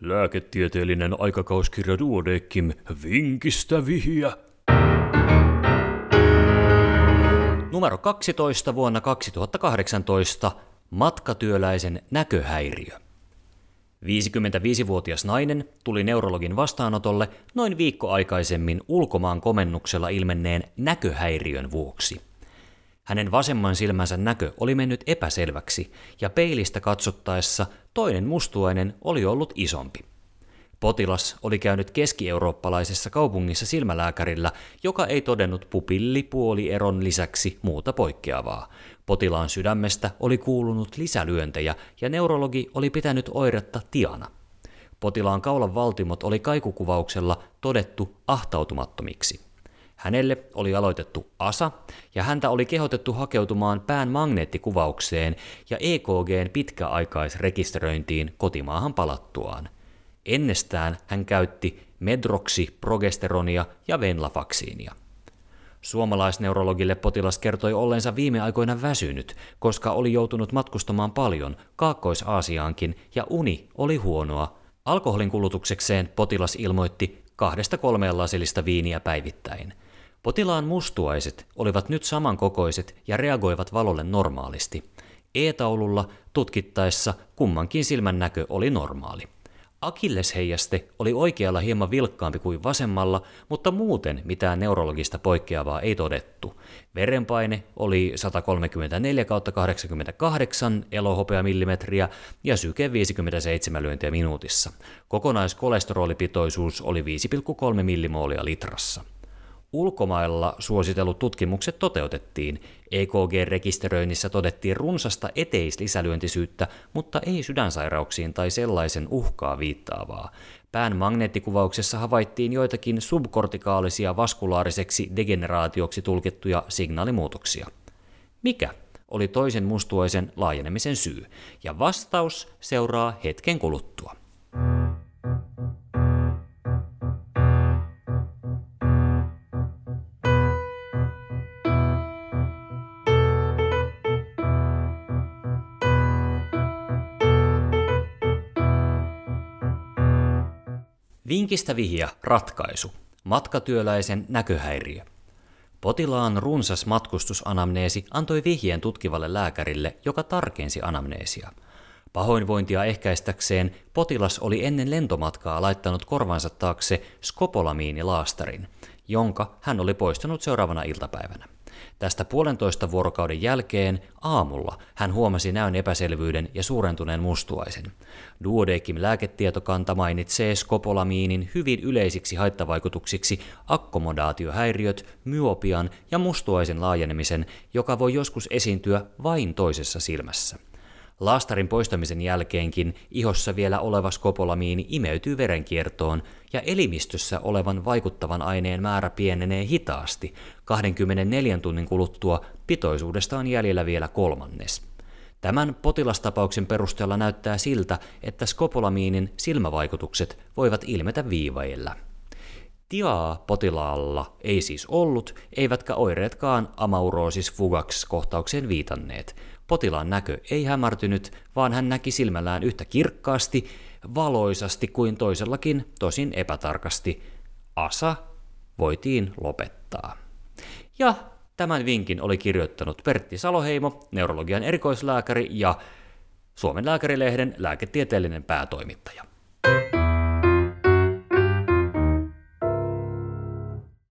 Lääketieteellinen aikakauskirja Duodeckim vinkistä vihiä. Numero 12 vuonna 2018. Matkatyöläisen näköhäiriö. 55-vuotias nainen tuli neurologin vastaanotolle noin viikko aikaisemmin ulkomaan komennuksella ilmenneen näköhäiriön vuoksi. Hänen vasemman silmänsä näkö oli mennyt epäselväksi, ja peilistä katsottaessa toinen mustuainen oli ollut isompi. Potilas oli käynyt keski-eurooppalaisessa kaupungissa silmälääkärillä, joka ei todennut pupillipuolieron lisäksi muuta poikkeavaa. Potilaan sydämestä oli kuulunut lisälyöntejä ja neurologi oli pitänyt oiretta tiana. Potilaan kaulan valtimot oli kaikukuvauksella todettu ahtautumattomiksi. Hänelle oli aloitettu ASA ja häntä oli kehotettu hakeutumaan pään magneettikuvaukseen ja EKGn pitkäaikaisrekisteröintiin kotimaahan palattuaan. Ennestään hän käytti medroksiprogesteronia ja venlafaksiinia. Suomalaisneurologille potilas kertoi ollensa viime aikoina väsynyt, koska oli joutunut matkustamaan paljon Kaakkois-Aasiaankin ja uni oli huonoa. Alkoholin kulutuksekseen potilas ilmoitti kahdesta kolmeen lasillista viiniä päivittäin. Potilaan mustuaiset olivat nyt samankokoiset ja reagoivat valolle normaalisti. E-taululla tutkittaessa kummankin silmän näkö oli normaali. Akillesheijaste oli oikealla hieman vilkkaampi kuin vasemmalla, mutta muuten mitään neurologista poikkeavaa ei todettu. Verenpaine oli 134 88 elohopeamillimetriä ja syke 57 lyöntiä minuutissa. Kokonaiskolesterolipitoisuus oli 5,3 millimoolia litrassa. Ulkomailla suositellut tutkimukset toteutettiin. EKG-rekisteröinnissä todettiin runsasta eteislisälyöntisyyttä, mutta ei sydänsairauksiin tai sellaisen uhkaa viittaavaa. Pään magneettikuvauksessa havaittiin joitakin subkortikaalisia vaskulaariseksi degeneraatioksi tulkittuja signaalimuutoksia. Mikä oli toisen mustuaisen laajenemisen syy? Ja vastaus seuraa hetken kuluttua. Vinkistä vihja, ratkaisu. Matkatyöläisen näköhäiriö. Potilaan runsas matkustusanamneesi antoi vihjeen tutkivalle lääkärille, joka tarkensi anamneesia. Pahoinvointia ehkäistäkseen potilas oli ennen lentomatkaa laittanut korvansa taakse skopolamiinilaastarin, jonka hän oli poistanut seuraavana iltapäivänä. Tästä puolentoista vuorokauden jälkeen aamulla hän huomasi näön epäselvyyden ja suurentuneen mustuaisen. Duodeckim lääketietokanta mainitsee skopolamiinin hyvin yleisiksi haittavaikutuksiksi akkomodaatiohäiriöt, myopian ja mustuaisen laajenemisen, joka voi joskus esiintyä vain toisessa silmässä. Laastarin poistamisen jälkeenkin ihossa vielä oleva skopolamiini imeytyy verenkiertoon ja elimistössä olevan vaikuttavan aineen määrä pienenee hitaasti. 24 tunnin kuluttua pitoisuudesta on jäljellä vielä kolmannes. Tämän potilastapauksen perusteella näyttää siltä, että skopolamiinin silmävaikutukset voivat ilmetä viivailla. Tiaa potilaalla ei siis ollut, eivätkä oireetkaan amaurosis fugax kohtaukseen viitanneet. Potilaan näkö ei hämärtynyt, vaan hän näki silmällään yhtä kirkkaasti, valoisasti kuin toisellakin, tosin epätarkasti. Asa voitiin lopettaa. Ja tämän vinkin oli kirjoittanut Pertti Saloheimo, neurologian erikoislääkäri ja Suomen lääkärilehden lääketieteellinen päätoimittaja.